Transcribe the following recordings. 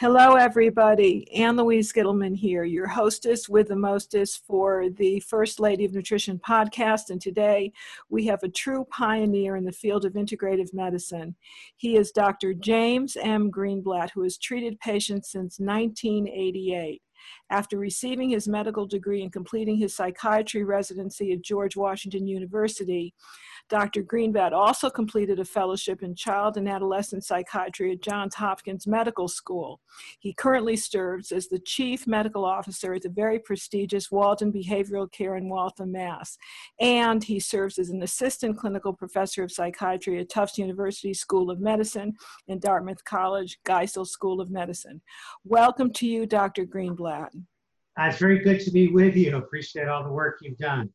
Hello, everybody. Ann Louise Gittleman here, your hostess with the mostest for the First Lady of Nutrition podcast. And today we have a true pioneer in the field of integrative medicine. He is Dr. James M. Greenblatt, who has treated patients since 1988. After receiving his medical degree and completing his psychiatry residency at George Washington University, Dr. Greenblatt also completed a fellowship in child and adolescent psychiatry at Johns Hopkins Medical School. He currently serves as the chief medical officer at the very prestigious Walden Behavioral Care in Waltham, Mass. And he serves as an assistant clinical professor of psychiatry at Tufts University School of Medicine and Dartmouth College Geisel School of Medicine. Welcome to you, Dr. Greenblatt. It's very good to be with you. Appreciate all the work you've done.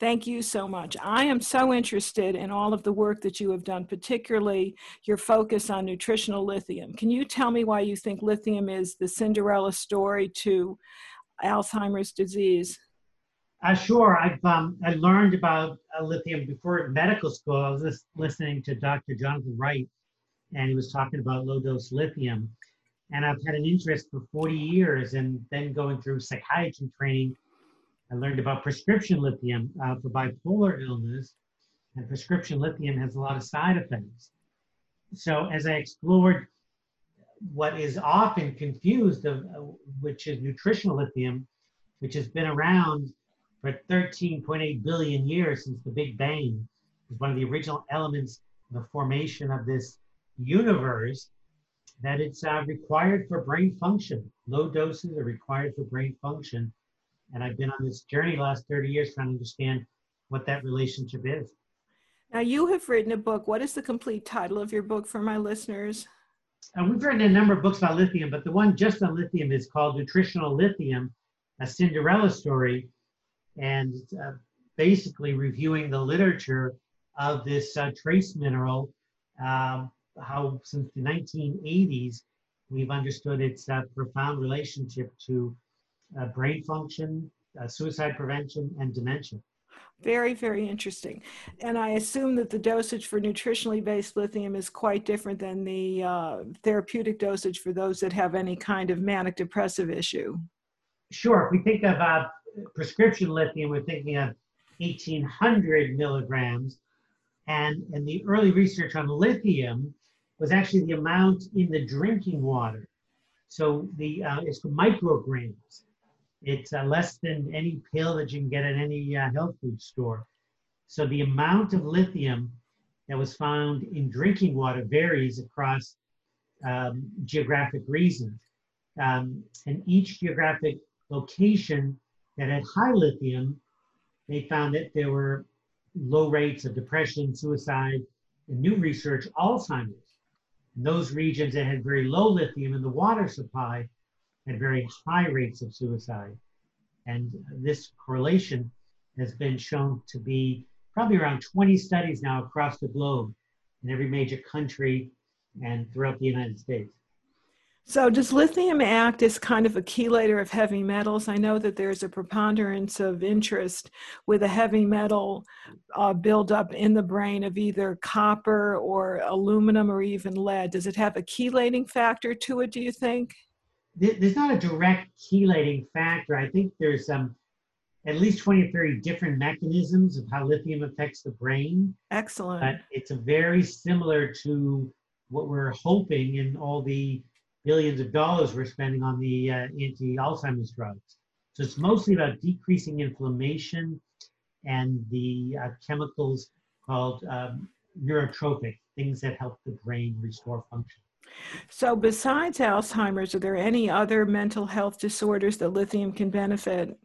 Thank you so much. I am so interested in all of the work that you have done, particularly your focus on nutritional lithium. Can you tell me why you think lithium is the Cinderella story to Alzheimer's disease? Uh, sure. I've um, I learned about uh, lithium before medical school. I was listening to Dr. Jonathan Wright, and he was talking about low dose lithium. And I've had an interest for 40 years, and then going through psychiatry training I learned about prescription lithium uh, for bipolar illness, and prescription lithium has a lot of side effects. So as I explored what is often confused, of, uh, which is nutritional lithium, which has been around for 13.8 billion years since the Big Bang, is one of the original elements of the formation of this universe, that it's uh, required for brain function. Low doses are required for brain function and I've been on this journey last 30 years trying to understand what that relationship is. Now, you have written a book. What is the complete title of your book for my listeners? Uh, we've written a number of books about lithium, but the one just on lithium is called Nutritional Lithium, a Cinderella story, and uh, basically reviewing the literature of this uh, trace mineral, um, how since the 1980s we've understood its uh, profound relationship to uh, brain function, uh, suicide prevention, and dementia. Very, very interesting. And I assume that the dosage for nutritionally based lithium is quite different than the uh, therapeutic dosage for those that have any kind of manic depressive issue. Sure. If we think of uh, prescription lithium, we're thinking of 1800 milligrams. And, and the early research on lithium was actually the amount in the drinking water. So the uh, it's micrograms. It's uh, less than any pill that you can get at any uh, health food store. So the amount of lithium that was found in drinking water varies across um, geographic regions. Um, and each geographic location that had high lithium, they found that there were low rates of depression, suicide, and new research, Alzheimer's. And those regions that had very low lithium in the water supply had very high rates of suicide. And this correlation has been shown to be probably around 20 studies now across the globe in every major country and throughout the United States. So, does lithium act as kind of a chelator of heavy metals? I know that there's a preponderance of interest with a heavy metal uh, buildup in the brain of either copper or aluminum or even lead. Does it have a chelating factor to it, do you think? There's not a direct chelating factor. I think there's um, at least 20 or 30 different mechanisms of how lithium affects the brain. Excellent. But it's a very similar to what we're hoping in all the billions of dollars we're spending on the uh, anti-Alzheimer's drugs. So it's mostly about decreasing inflammation and the uh, chemicals called um, neurotrophic, things that help the brain restore function. So, besides Alzheimer's, are there any other mental health disorders that lithium can benefit?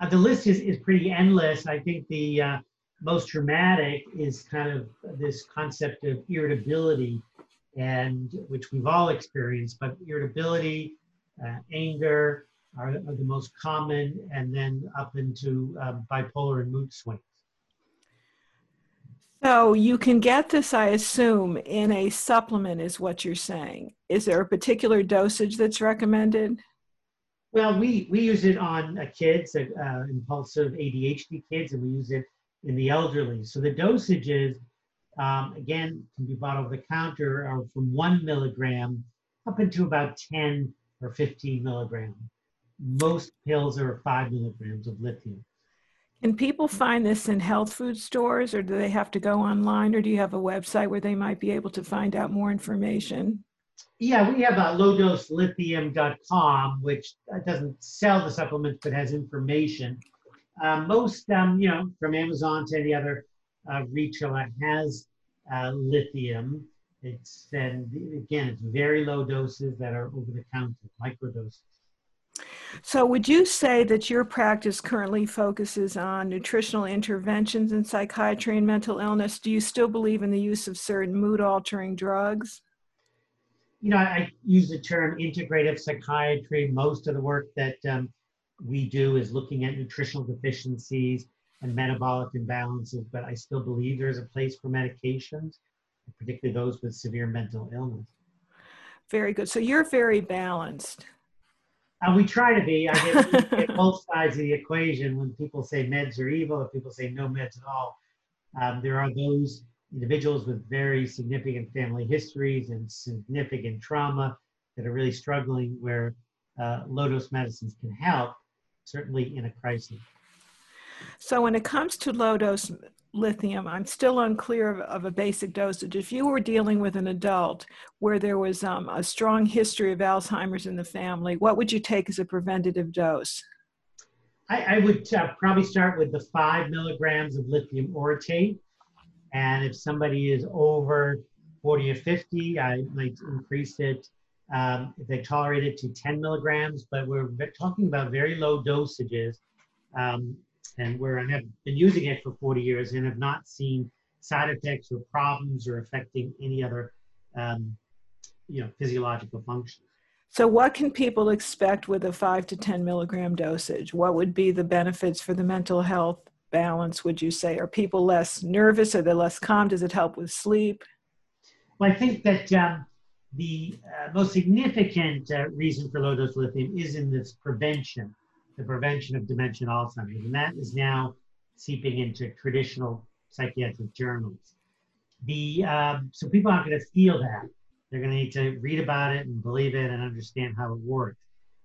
Uh, the list is, is pretty endless. I think the uh, most dramatic is kind of this concept of irritability, and which we've all experienced, but irritability, uh, anger are, are, the most common, and then up into um, bipolar and mood swings. So you can get this, I assume, in a supplement, is what you're saying. Is there a particular dosage that's recommended? Well, we, we use it on uh, kids, uh, uh impulsive ADHD kids, and we use it in the elderly. So the dosages, um, again, can be bought over the counter, are from one milligram up into about 10 or 15 milligrams. Most pills are 5 milligrams of lithium. Can people find this in health food stores or do they have to go online or do you have a website where they might be able to find out more information? Yeah, we have a lowdoselithium.com, which uh, doesn't sell the supplements but has information. Uh, most, um, you know, from Amazon to any other uh, retailer has uh, lithium. It's then again, it's very low doses that are over the counter, microdoses. So, would you say that your practice currently focuses on nutritional interventions in psychiatry and mental illness? Do you still believe in the use of certain mood altering drugs? You know, I use the term integrative psychiatry. Most of the work that um, we do is looking at nutritional deficiencies and metabolic imbalances, but I still believe there's a place for medications, particularly those with severe mental illness. Very good. So you're very balanced. And we try to be. I get, both sides of the equation. When people say meds are evil, if people say no meds at all, um, there are those individuals with very significant family histories and significant trauma that are really struggling where uh, low dose medicines can help, certainly in a crisis. So when it comes to low dose lithium, I'm still unclear of, of, a basic dosage. If you were dealing with an adult where there was um, a strong history of Alzheimer's in the family, what would you take as a preventative dose? I, I would uh, probably start with the five milligrams of lithium orotate. And if somebody is over 40 or 50, I might increase it. Um, if they tolerate it to 10 milligrams, but we're talking about very low dosages. Um, and where I have been using it for 40 years and have not seen side effects or problems or affecting any other, um, you know, physiological function. So, what can people expect with a five to 10 milligram dosage? What would be the benefits for the mental health balance, would you say? Are people less nervous? Are they less calm? Does it help with sleep? Well, I think that um, the uh, most significant uh, reason for low dose lithium is in this prevention the prevention of dementia and Alzheimer's. And that is now seeping into traditional psychiatric journals. The, um, so people aren't going to feel that. They're going to need to read about it and believe it and understand how it works.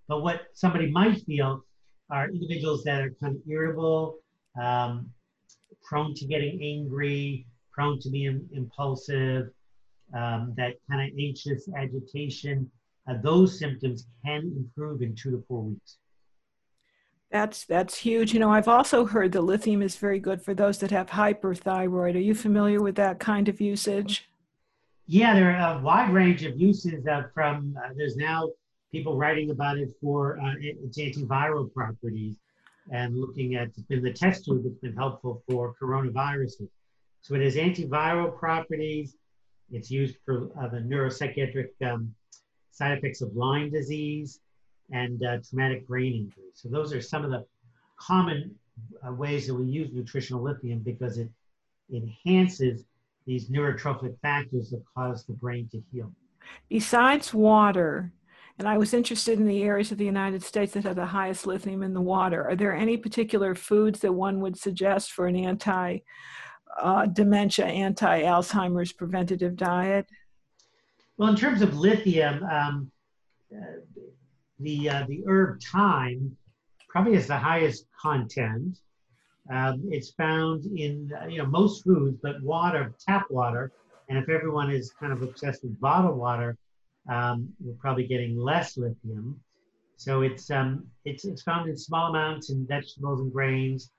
But what somebody might feel are individuals that are kind of irritable, um, prone to getting angry, prone to being impulsive, um, that kind of anxious agitation. Uh, those symptoms can improve in two to four weeks. That's that's huge. You know, I've also heard that lithium is very good for those that have hyperthyroid. Are you familiar with that kind of usage? Yeah, there are a wide range of uses uh, from. Uh, there's now people writing about it for uh, its antiviral properties and looking at in the test tube. It's been helpful for coronaviruses. So it has antiviral properties. It's used for uh, the neuropsychiatric um, side effects of Lyme disease and uh, traumatic brain injury. So those are some of the common uh, ways that we use nutritional lithium because it enhances these neurotrophic factors that cause the brain to heal. Besides water, and I was interested in the areas of the United States that have the highest lithium in the water. Are there any particular foods that one would suggest for an anti uh, dementia, anti Alzheimer's preventative diet? Well, in terms of lithium, um, uh, the, uh, the herb thyme probably has the highest content. Um, it's found in uh, you know most foods, but water, tap water, and if everyone is kind of obsessed with bottled water, um, we're probably getting less lithium. So it's um, it's it's found in small amounts in vegetables and grains,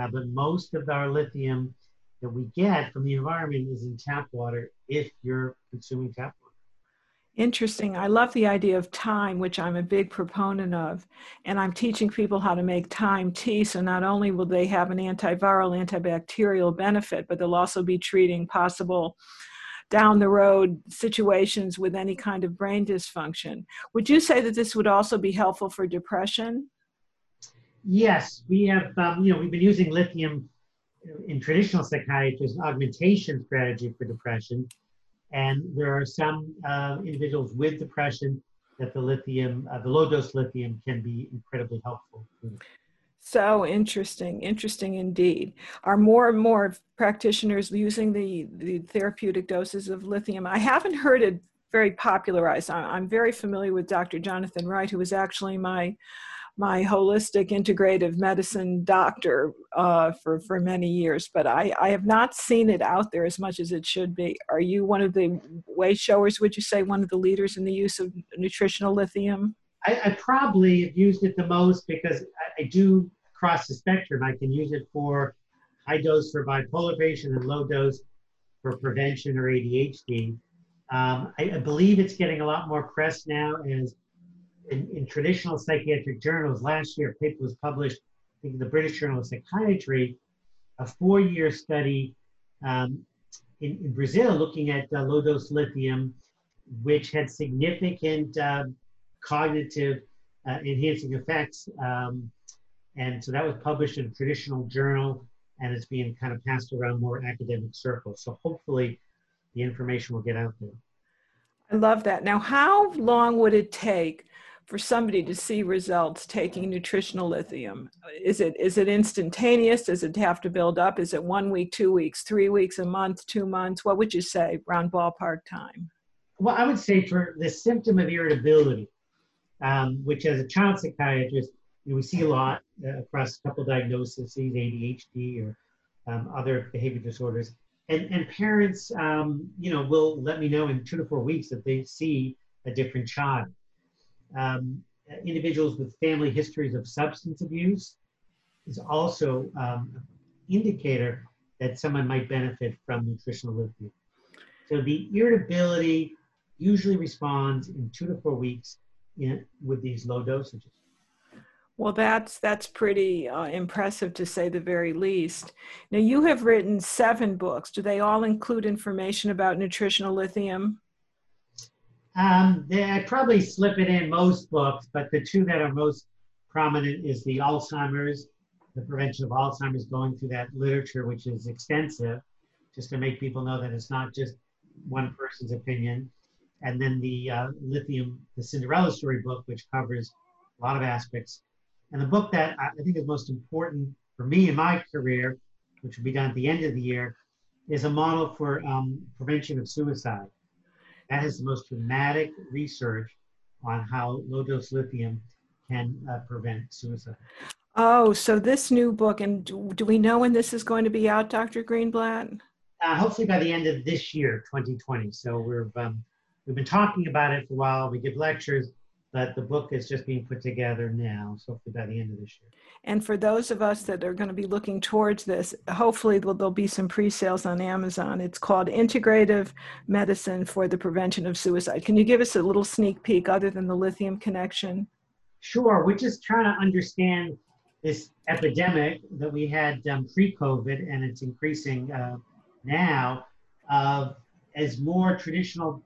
uh, but most of our lithium that we get from the environment is in tap water if you're consuming tap water. Interesting. I love the idea of thyme, which I'm a big proponent of. And I'm teaching people how to make thyme tea. So not only will they have an antiviral, antibacterial benefit, but they'll also be treating possible down the road situations with any kind of brain dysfunction. Would you say that this would also be helpful for depression? Yes, we have, um, you know, we've been using lithium in traditional psychiatry as an augmentation strategy for depression. And there are some uh, individuals with depression that the lithium, uh, the low dose lithium can be incredibly helpful. So interesting, interesting indeed. Are more and more practitioners using the, the therapeutic doses of lithium? I haven't heard it very popularized. I'm very familiar with Dr. Jonathan Wright, who was actually my my holistic integrative medicine doctor uh, for for many years, but I, I have not seen it out there as much as it should be. Are you one of the way showers? Would you say one of the leaders in the use of nutritional lithium? I, I probably have used it the most because I, I, do cross the spectrum. I can use it for high dose for bipolar patient and low dose for prevention or ADHD. Um, I, I believe it's getting a lot more press now as in, in, traditional psychiatric journals, last year a paper was published in the British Journal of Psychiatry, a four-year study um, in, in, Brazil looking at uh, low-dose lithium, which had significant uh, cognitive uh, enhancing effects. Um, and so that was published in a traditional journal and it's being kind of passed around more academic circles. So hopefully the information will get out there. I love that. Now, how long would it take for somebody to see results taking nutritional lithium? Is it is it instantaneous? Does it have to build up? Is it one week, two weeks, three weeks, a month, two months? What would you say around ballpark time? Well, I would say for the symptom of irritability, um, which as a child psychiatrist, you know, we see a lot uh, across a couple diagnoses, ADHD or um, other behavior disorders. And, and parents, um, you know, will let me know in two to four weeks that they see a different child um, individuals with family histories of substance abuse is also um, an indicator that someone might benefit from nutritional lithium. So the irritability usually responds in two to four weeks in, with these low dosages. Well, that's that's pretty uh, impressive to say the very least. Now, you have written seven books. Do they all include information about nutritional lithium? Um, they, I probably slip it in most books, but the two that are most prominent is the Alzheimer's, the prevention of Alzheimer's, going through that literature, which is extensive, just to make people know that it's not just one person's opinion. And then the uh, lithium, the Cinderella story book, which covers a lot of aspects. And the book that I think is most important for me in my career, which will be done at the end of the year, is a model for um, prevention of suicide. That has the most dramatic research on how low dose lithium can uh, prevent suicide. Oh, so this new book, and do, do, we know when this is going to be out, Dr. Greenblatt? Uh, hopefully by the end of this year, 2020. So we've um, we've been talking about it for a while. We give lectures, but the book is just being put together now, so hopefully by the end of this year. And for those of us that are going to be looking towards this, hopefully there'll, be some pre-sales on Amazon. It's called Integrative Medicine for the Prevention of Suicide. Can you give us a little sneak peek other than the lithium connection? Sure. We're just trying to understand this epidemic that we had um, pre-COVID, and it's increasing uh, now. Uh, as more traditional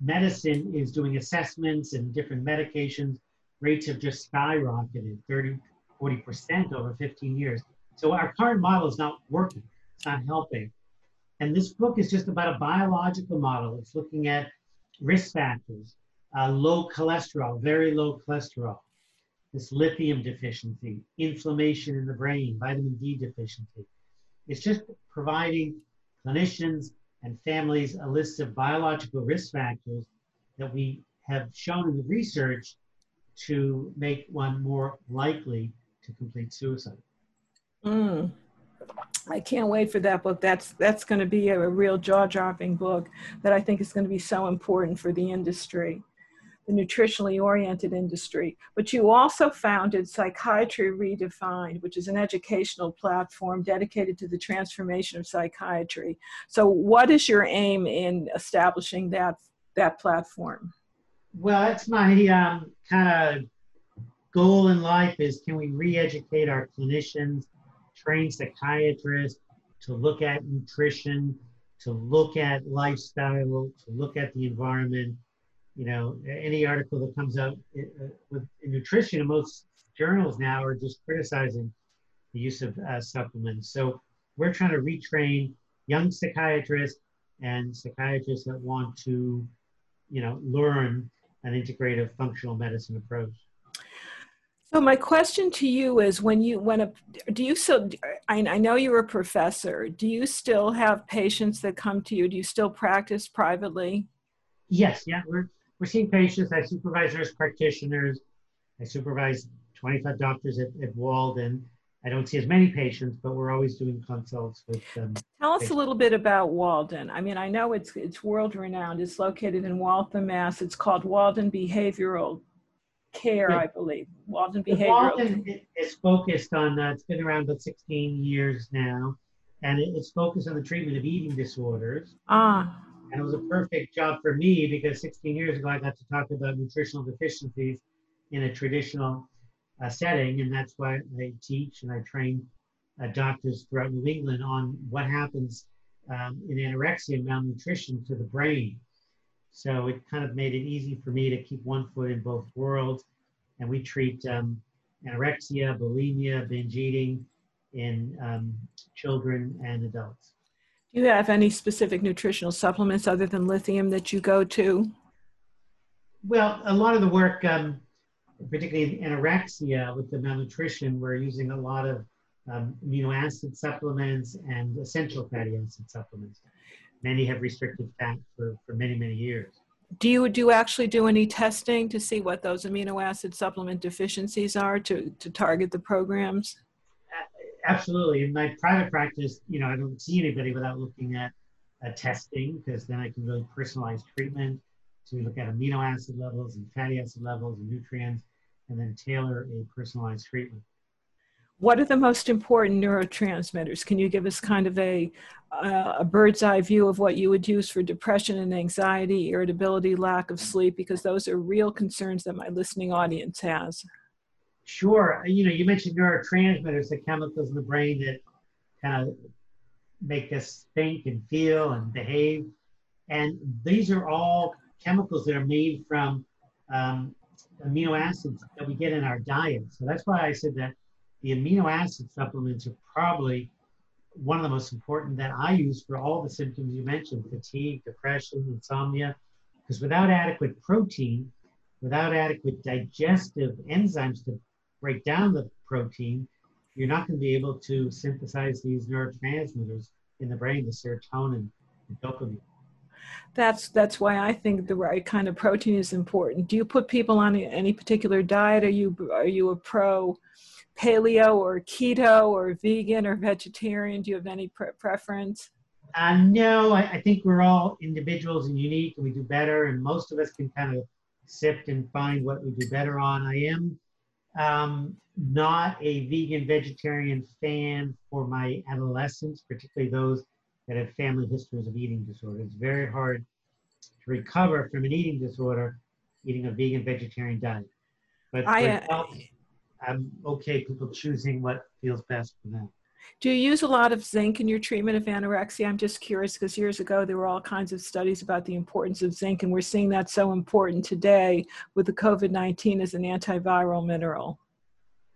medicine is doing assessments and different medications. Rates have just skyrocketed 30, 40% over 15 years. So our current model is not working, it's not helping. And this book is just about a biological model. It's looking at risk factors, uh, low cholesterol, very low cholesterol, this lithium deficiency, inflammation in the brain, vitamin D deficiency. It's just providing clinicians and families a list of biological risk factors that we have shown in the research to make one more likely to complete suicide. Mm. I can't wait for that book. That's that's going to be a, a real jaw-dropping book that I think is going to be so important for the industry the nutritionally oriented industry. But you also founded Psychiatry Redefined, which is an educational platform dedicated to the transformation of psychiatry. So, what is your aim in establishing that that platform? Well, that's my um, kind of goal in life is can we re-educate our clinicians, train psychiatrists to look at nutrition, to look at lifestyle, to look at the environment, you know, any article that comes out uh, with nutrition, most journals now are just criticizing the use of uh, supplements. So we're trying to retrain young psychiatrists and psychiatrists that want to, you know, learn an integrative functional medicine approach. So my question to you is when you when a do you still I, I know you're a professor do you still have patients that come to you do you still practice privately Yes, yeah, we're we're seeing patients. I supervise nurse practitioners. I supervise 25 doctors at, at Walden. I don't see as many patients, but we're always doing consults with them. Tell us a little bit about Walden. I mean, I know it's it's world renowned. It's located in Waltham, Mass. It's called Walden Behavioral Care, I believe. Walden Behavioral. Walden is focused on. Uh, it's been around about 16 years now, and it, it's focused on the treatment of eating disorders. Ah. And it was a perfect job for me because 16 years ago I got to talk about nutritional deficiencies in a traditional uh, setting, and that's why I teach and I train uh, doctors throughout New England on what happens um, in anorexia and malnutrition to the brain. So it kind of made it easy for me to keep one foot in both worlds, and we treat um, anorexia, bulimia, binge eating in um, children and adults. Do you have any specific nutritional supplements other than lithium that you go to? Well, a lot of the work, um, particularly in anorexia with the malnutrition, we're using a lot of um, amino acid supplements and essential fatty acid supplements. Many have restricted fat for, for many, many years. Do you do you actually do any testing to see what those amino acid supplement deficiencies are to, to target the programs? Absolutely. In my private practice, you know, I don't see anybody without looking at uh, testing because then I can really personalize treatment. We look at amino acid levels and fatty acid levels and nutrients, and then tailor a personalized treatment. What are the most important neurotransmitters? Can you give us kind of a, uh, a bird's eye view of what you would use for depression and anxiety, irritability, lack of sleep? Because those are real concerns that my listening audience has. Sure. You know, you mentioned neurotransmitters, the chemicals in the brain that kind of make us think and feel and behave. And these are all chemicals that are made from um, amino acids that we get in our diet. So that's why I said that the amino acid supplements are probably one of the most important that I use for all the symptoms you mentioned fatigue, depression, insomnia. Because without adequate protein, without adequate digestive enzymes to break down the protein, you're not going to be able to synthesize these neurotransmitters in the brain, the serotonin and dopamine. That's that's why I think the right kind of protein is important. Do you put people on any particular diet? Are you are you a pro paleo or keto or vegan or vegetarian? Do you have any pre- preference? Uh, no, I, I, think we're all individuals and unique, and we do better. And most of us can kind of sift and find what we do better on. I am um, not a vegan vegetarian fan for my adolescents, particularly those that have family histories of eating disorders. It's very hard to recover from an eating disorder eating a vegan vegetarian diet. But I, uh, adults, I'm okay people choosing what feels best for them. Do you use a lot of zinc in your treatment of anorexia? I'm just curious because years ago there were all kinds of studies about the importance of zinc, and we're seeing that so important today with the COVID 19 as an antiviral mineral.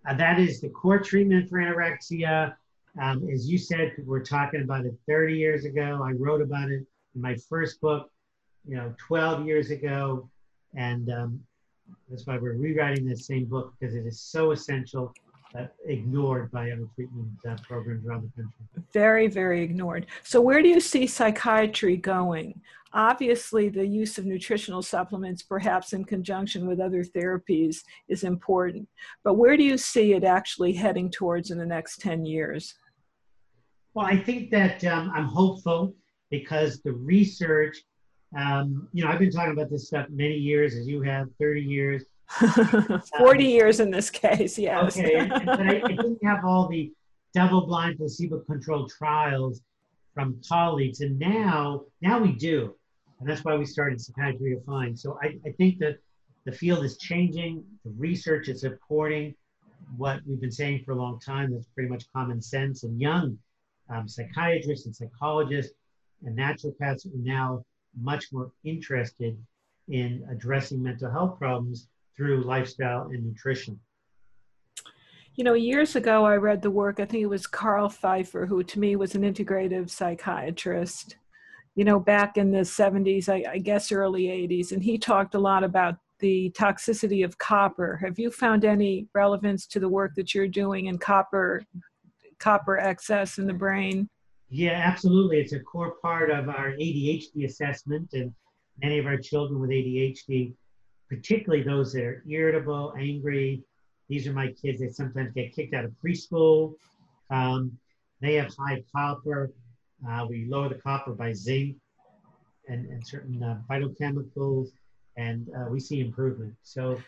Uh, that is the core treatment for anorexia. Um, as you said, we're talking about it 30 years ago. I wrote about it in my first book, you know, 12 years ago. And um, that's why we're rewriting this same book because it is so essential ignored by other treatment uh, programs around the country. Very, very ignored. So, where do you see psychiatry going? Obviously, the use of nutritional supplements, perhaps in conjunction with other therapies, is important. But where do you see it actually heading towards in the next 10 years? Well, I think that um, I'm hopeful because the research, um, you know, I've been talking about this stuff many years, as you have, 30 years 40 um, years in this case, yes. Okay, but I, I didn't have all the double blind placebo controlled trials from colleagues. And now, now we do. And that's why we started Psychiatry Refined. So I, I think that the field is changing. The research is supporting what we've been saying for a long time. That's pretty much common sense. And young um, psychiatrists and psychologists and naturopaths are now much more interested in addressing mental health problems through lifestyle and nutrition. You know, years ago, I read the work, I think it was Carl Pfeiffer, who to me was an integrative psychiatrist, you know, back in the 70s, I, I guess early 80s. And he talked a lot about the toxicity of copper. Have you found any relevance to the work that you're doing in copper, copper excess in the brain? Yeah, absolutely. It's a core part of our ADHD assessment. And many of our children with ADHD, particularly those that are irritable, angry. These are my kids that sometimes get kicked out of preschool. Um, they have high copper. Uh, we lower the copper by zinc and, and certain uh, phytochemicals, and uh, we see improvement. So,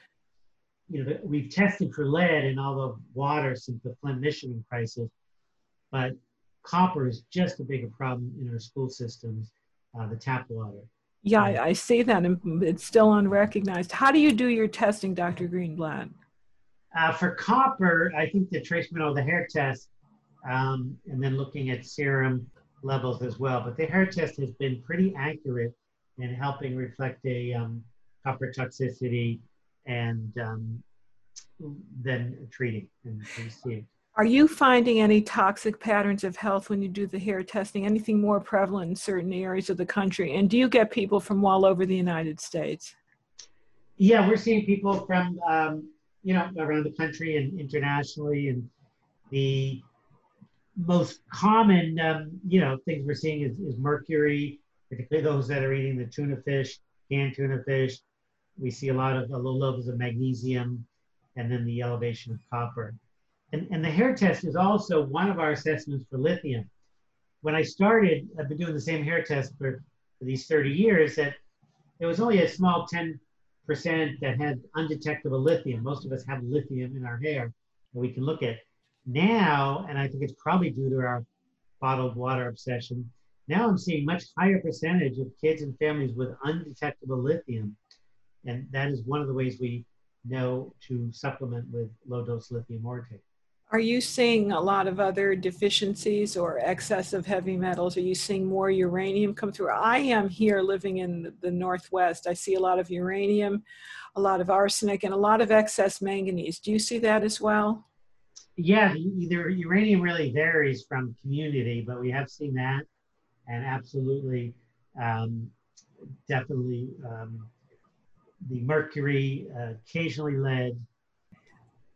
you know, we've tested for lead in all the water since the Flint, Michigan crisis, but copper is just a bigger problem in our school systems, uh, the tap water. Yeah, I, I see that, and it's still unrecognized. How do you do your testing, Dr. Greenblatt? Uh, for copper, I think the trace mineral, the hair test, um, and then looking at serum levels as well. But the hair test has been pretty accurate in helping reflect a um, copper toxicity and um, then treating and, and. Are you finding any toxic patterns of health when you do the hair testing? Anything more prevalent in certain areas of the country? And do you get people from all over the United States? Yeah, we're seeing people from um, you know around the country and internationally, and the most common um, you know things we're seeing is, is mercury, particularly those that are eating the tuna fish, canned tuna fish. We see a lot of uh, low levels of magnesium, and then the elevation of copper. And, and the hair test is also one of our assessments for lithium. When I started, I've been doing the same hair test for, for these 30 years, that there was only a small 10% that had undetectable lithium. Most of us have lithium in our hair that we can look at. Now, and I think it's probably due to our bottled water obsession, now I'm seeing much higher percentage of kids and families with undetectable lithium. And that is one of the ways we know to supplement with low dose lithium orotate. Are you seeing a lot of other deficiencies or excess of heavy metals? Are you seeing more uranium come through? I am here living in the Northwest. I see a lot of uranium, a lot of arsenic, and a lot of excess manganese. Do you see that as well? Yeah, the uranium really varies from community, but we have seen that, and absolutely, um, definitely um, the mercury, uh, occasionally lead,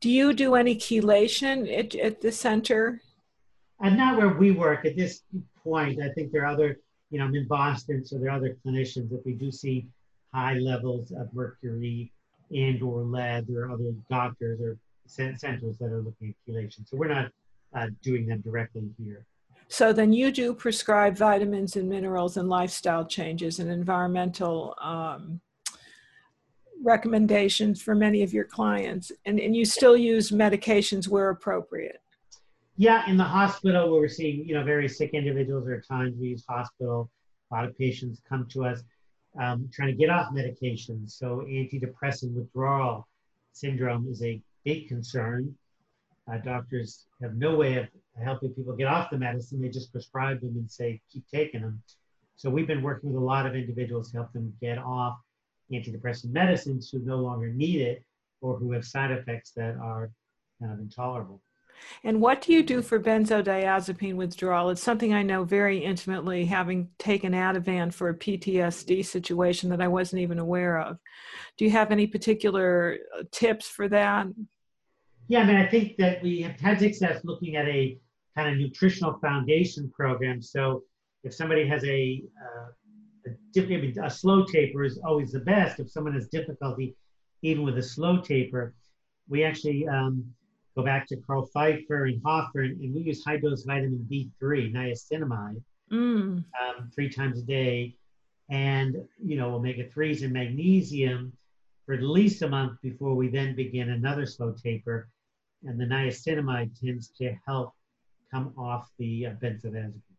do you do any chelation at, at the center? And not where we work at this point. I think there are other, you know, I'm in Boston, so there are other clinicians. If we do see high levels of mercury and or lead, there are other doctors or centers that are looking at chelation. So we're not uh, doing them directly here. So then you do prescribe vitamins and minerals and lifestyle changes and environmental um, recommendations for many of your clients and, and you still use medications where appropriate? Yeah in the hospital where we're seeing you know very sick individuals there are times we use hospital. A lot of patients come to us um, trying to get off medications. So antidepressant withdrawal syndrome is a big concern. Uh, doctors have no way of helping people get off the medicine. They just prescribe them and say keep taking them. So we've been working with a lot of individuals to help them get off antidepressant medicines who no longer need it or who have side effects that are kind of intolerable. And what do you do for benzodiazepine withdrawal? It's something I know very intimately, having taken Ativan for a PTSD situation that I wasn't even aware of. Do you have any particular uh, tips for that? Yeah, I mean, I think that we have had success looking at a kind of nutritional foundation program. So if somebody has a uh, a, a slow taper is always the best. If someone has difficulty even with a slow taper, we actually um, go back to Carl Pfeiffer and Hoffer, and, we use high dose vitamin B3, niacinamide, mm. um, three times a day. And, you know, omega 3s and magnesium for at least a month before we then begin another slow taper. And the niacinamide tends to help come off the uh, benzodiazepine.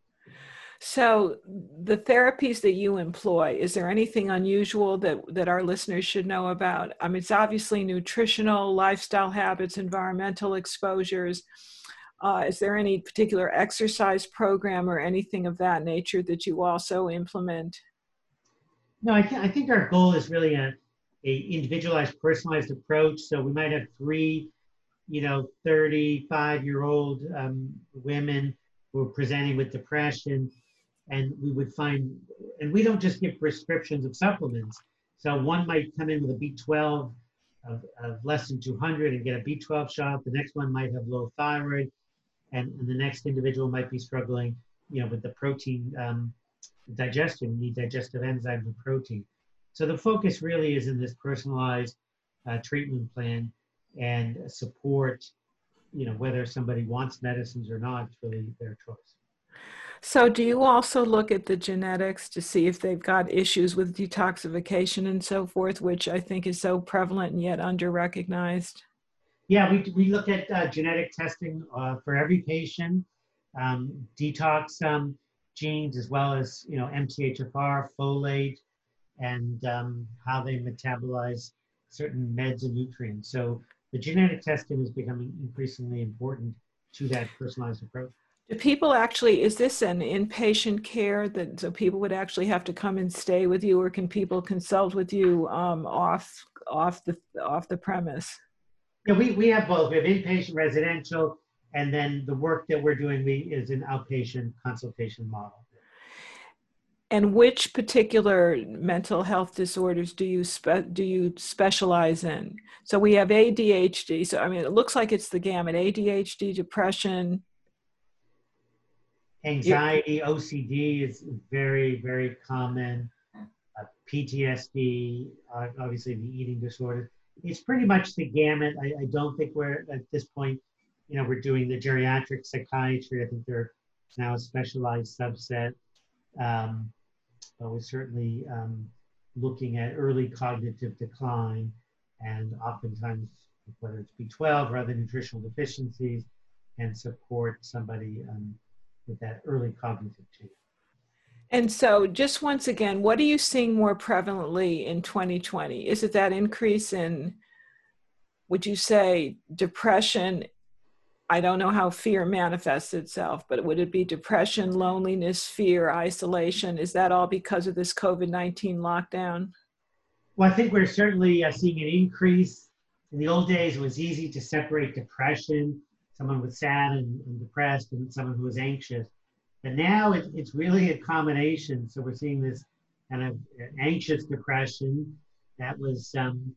So, the therapies that you employ, is there anything unusual that, that our listeners should know about? I mean, it's obviously nutritional, lifestyle habits, environmental exposures. Uh, is there any particular exercise program or anything of that nature that you also implement? No, I, th- I think our goal is really a, a individualized, personalized approach. So we might have three, you know, 35 year old um, women who are presenting with depression and we would find, and we don't just give prescriptions of supplements. So one might come in with a B12 of, of less than 200 and get a B12 shot. The next one might have low thyroid, and, and the next individual might be struggling, you know, with the protein um, digestion, need digestive enzymes and protein. So the focus really is in this personalized uh, treatment plan and support, you know, whether somebody wants medicines or not, it's really their choice. So, do you also look at the genetics to see if they've got issues with detoxification and so forth, which I think is so prevalent and yet under recognized? Yeah, we, we look at uh, genetic testing uh, for every patient, um, detox um, genes, as well as you know MTHFR, folate, and um, how they metabolize certain meds and nutrients. So the genetic testing is becoming increasingly important to that personalized approach. Do people actually, is this an inpatient care that so people would actually have to come and stay with you or can people consult with you um, off, off, the, off the premise? Yeah, we, we have both. We have inpatient residential and then the work that we're doing we, is an outpatient consultation model. And which particular mental health disorders do you spe- do you specialize in? So we have ADHD. So I mean, it looks like it's the gamut: ADHD, depression, anxiety, OCD is very very common. Uh, PTSD, uh, obviously the eating disorder. It's pretty much the gamut. I, I don't think we're at this point. You know, we're doing the geriatric psychiatry. I think they're now a specialized subset. Um, but we're certainly um, looking at early cognitive decline and oftentimes whether it's B12 or other nutritional deficiencies and support somebody um, with that early cognitive change. And so, just once again, what are you seeing more prevalently in 2020? Is it that increase in, would you say, depression I don't know how fear manifests itself, but would it be depression, loneliness, fear, isolation? Is that all because of this COVID 19 lockdown? Well, I think we're certainly uh, seeing an increase. In the old days, it was easy to separate depression, someone was sad and, and depressed, and someone who was anxious. But now it, it's really a combination. So we're seeing this kind of anxious depression that was um,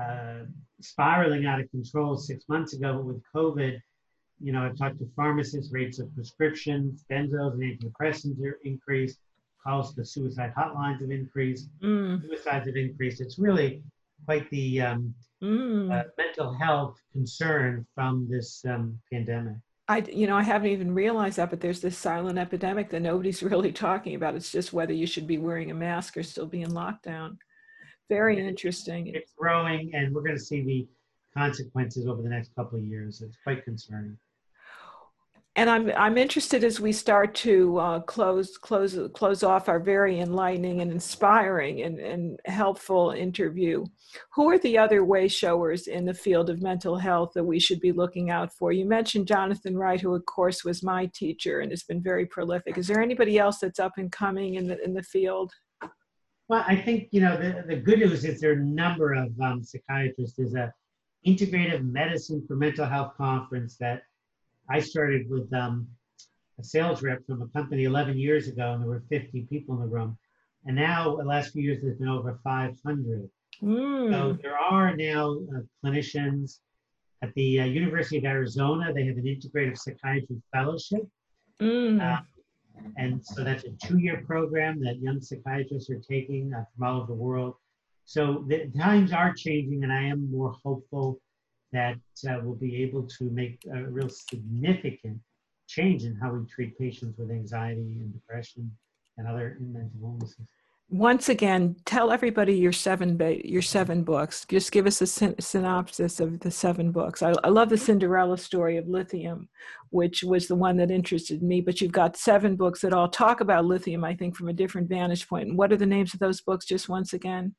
uh, spiraling out of control six months ago. With COVID, you know, I've talked to pharmacists, rates of prescriptions, benzos and antidepressants are increased, calls to suicide hotlines have increased, mm. suicides have increased. It's really quite the um, mm. uh, mental health concern from this um, pandemic. I, you know, I haven't even realized that, but there's this silent epidemic that nobody's really talking about. It's just whether you should be wearing a mask or still be in lockdown. Very interesting. It's growing, and we're going to see the consequences over the next couple of years. It's quite concerning and I'm I'm interested as we start to uh, close close close off our very enlightening and inspiring and, and helpful interview. Who are the other way showers in the field of mental health that we should be looking out for? You mentioned Jonathan Wright, who of course was my teacher and has been very prolific. Is there anybody else that's up and coming in the in the field? Well, I think you know the, the good news is there are a number of um, psychiatrists. There's a integrative medicine for mental health conference that I started with um, a sales rep from a company 11 years ago, and there were 50 people in the room. And now, the last few years, there's been over 500. Mm. So there are now uh, clinicians at the uh, University of Arizona. They have an integrative psychiatry fellowship. Mm. Uh, and so that's a two-year program that young psychiatrists are taking uh, from all over the world. So the times are changing, and I am more hopeful that uh, will be able to make a real significant change in how we treat patients with anxiety and depression and other mental illnesses. Once again, tell everybody your seven ba- your seven books. Just give us a syn- synopsis of the seven books. I, I love the Cinderella story of lithium, which was the one that interested me. But you've got seven books that all talk about lithium, I think, from a different vantage point. And what are the names of those books? Just once again.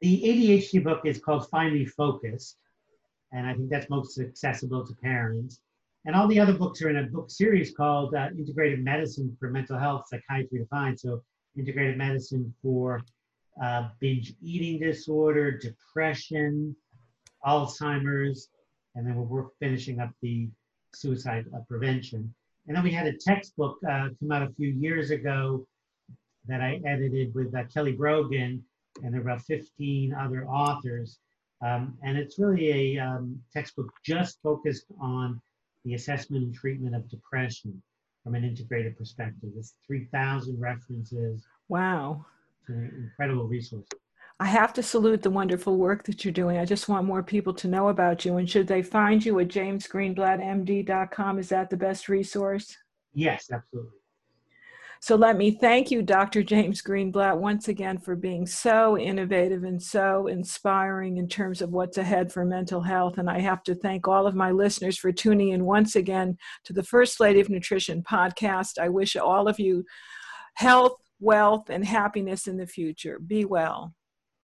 The ADHD book is called Finally Focused and I think that's most accessible to parents. And all the other books are in a book series called uh, Integrated Medicine for Mental Health, Psychiatry Defined. So, integrated medicine for uh, binge eating disorder, depression, Alzheimer's, and then we're finishing up the suicide uh, prevention. And then we had a textbook uh, come out a few years ago that I edited with uh, Kelly Brogan, and there about 15 other authors um, and it's really a um, textbook just focused on the assessment and treatment of depression from an integrated perspective. It's 3,000 references. Wow. It's an incredible resource. I have to salute the wonderful work that you're doing. I just want more people to know about you. And should they find you at jamesgreenblattmd.com, is that the best resource? Yes, absolutely. So let me thank you, Dr. James Greenblatt, once again for being so innovative and so inspiring in terms of what's ahead for mental health. And I have to thank all of my listeners for tuning in once again to the First Lady of Nutrition podcast. I wish all of you health, wealth, and happiness in the future. Be well.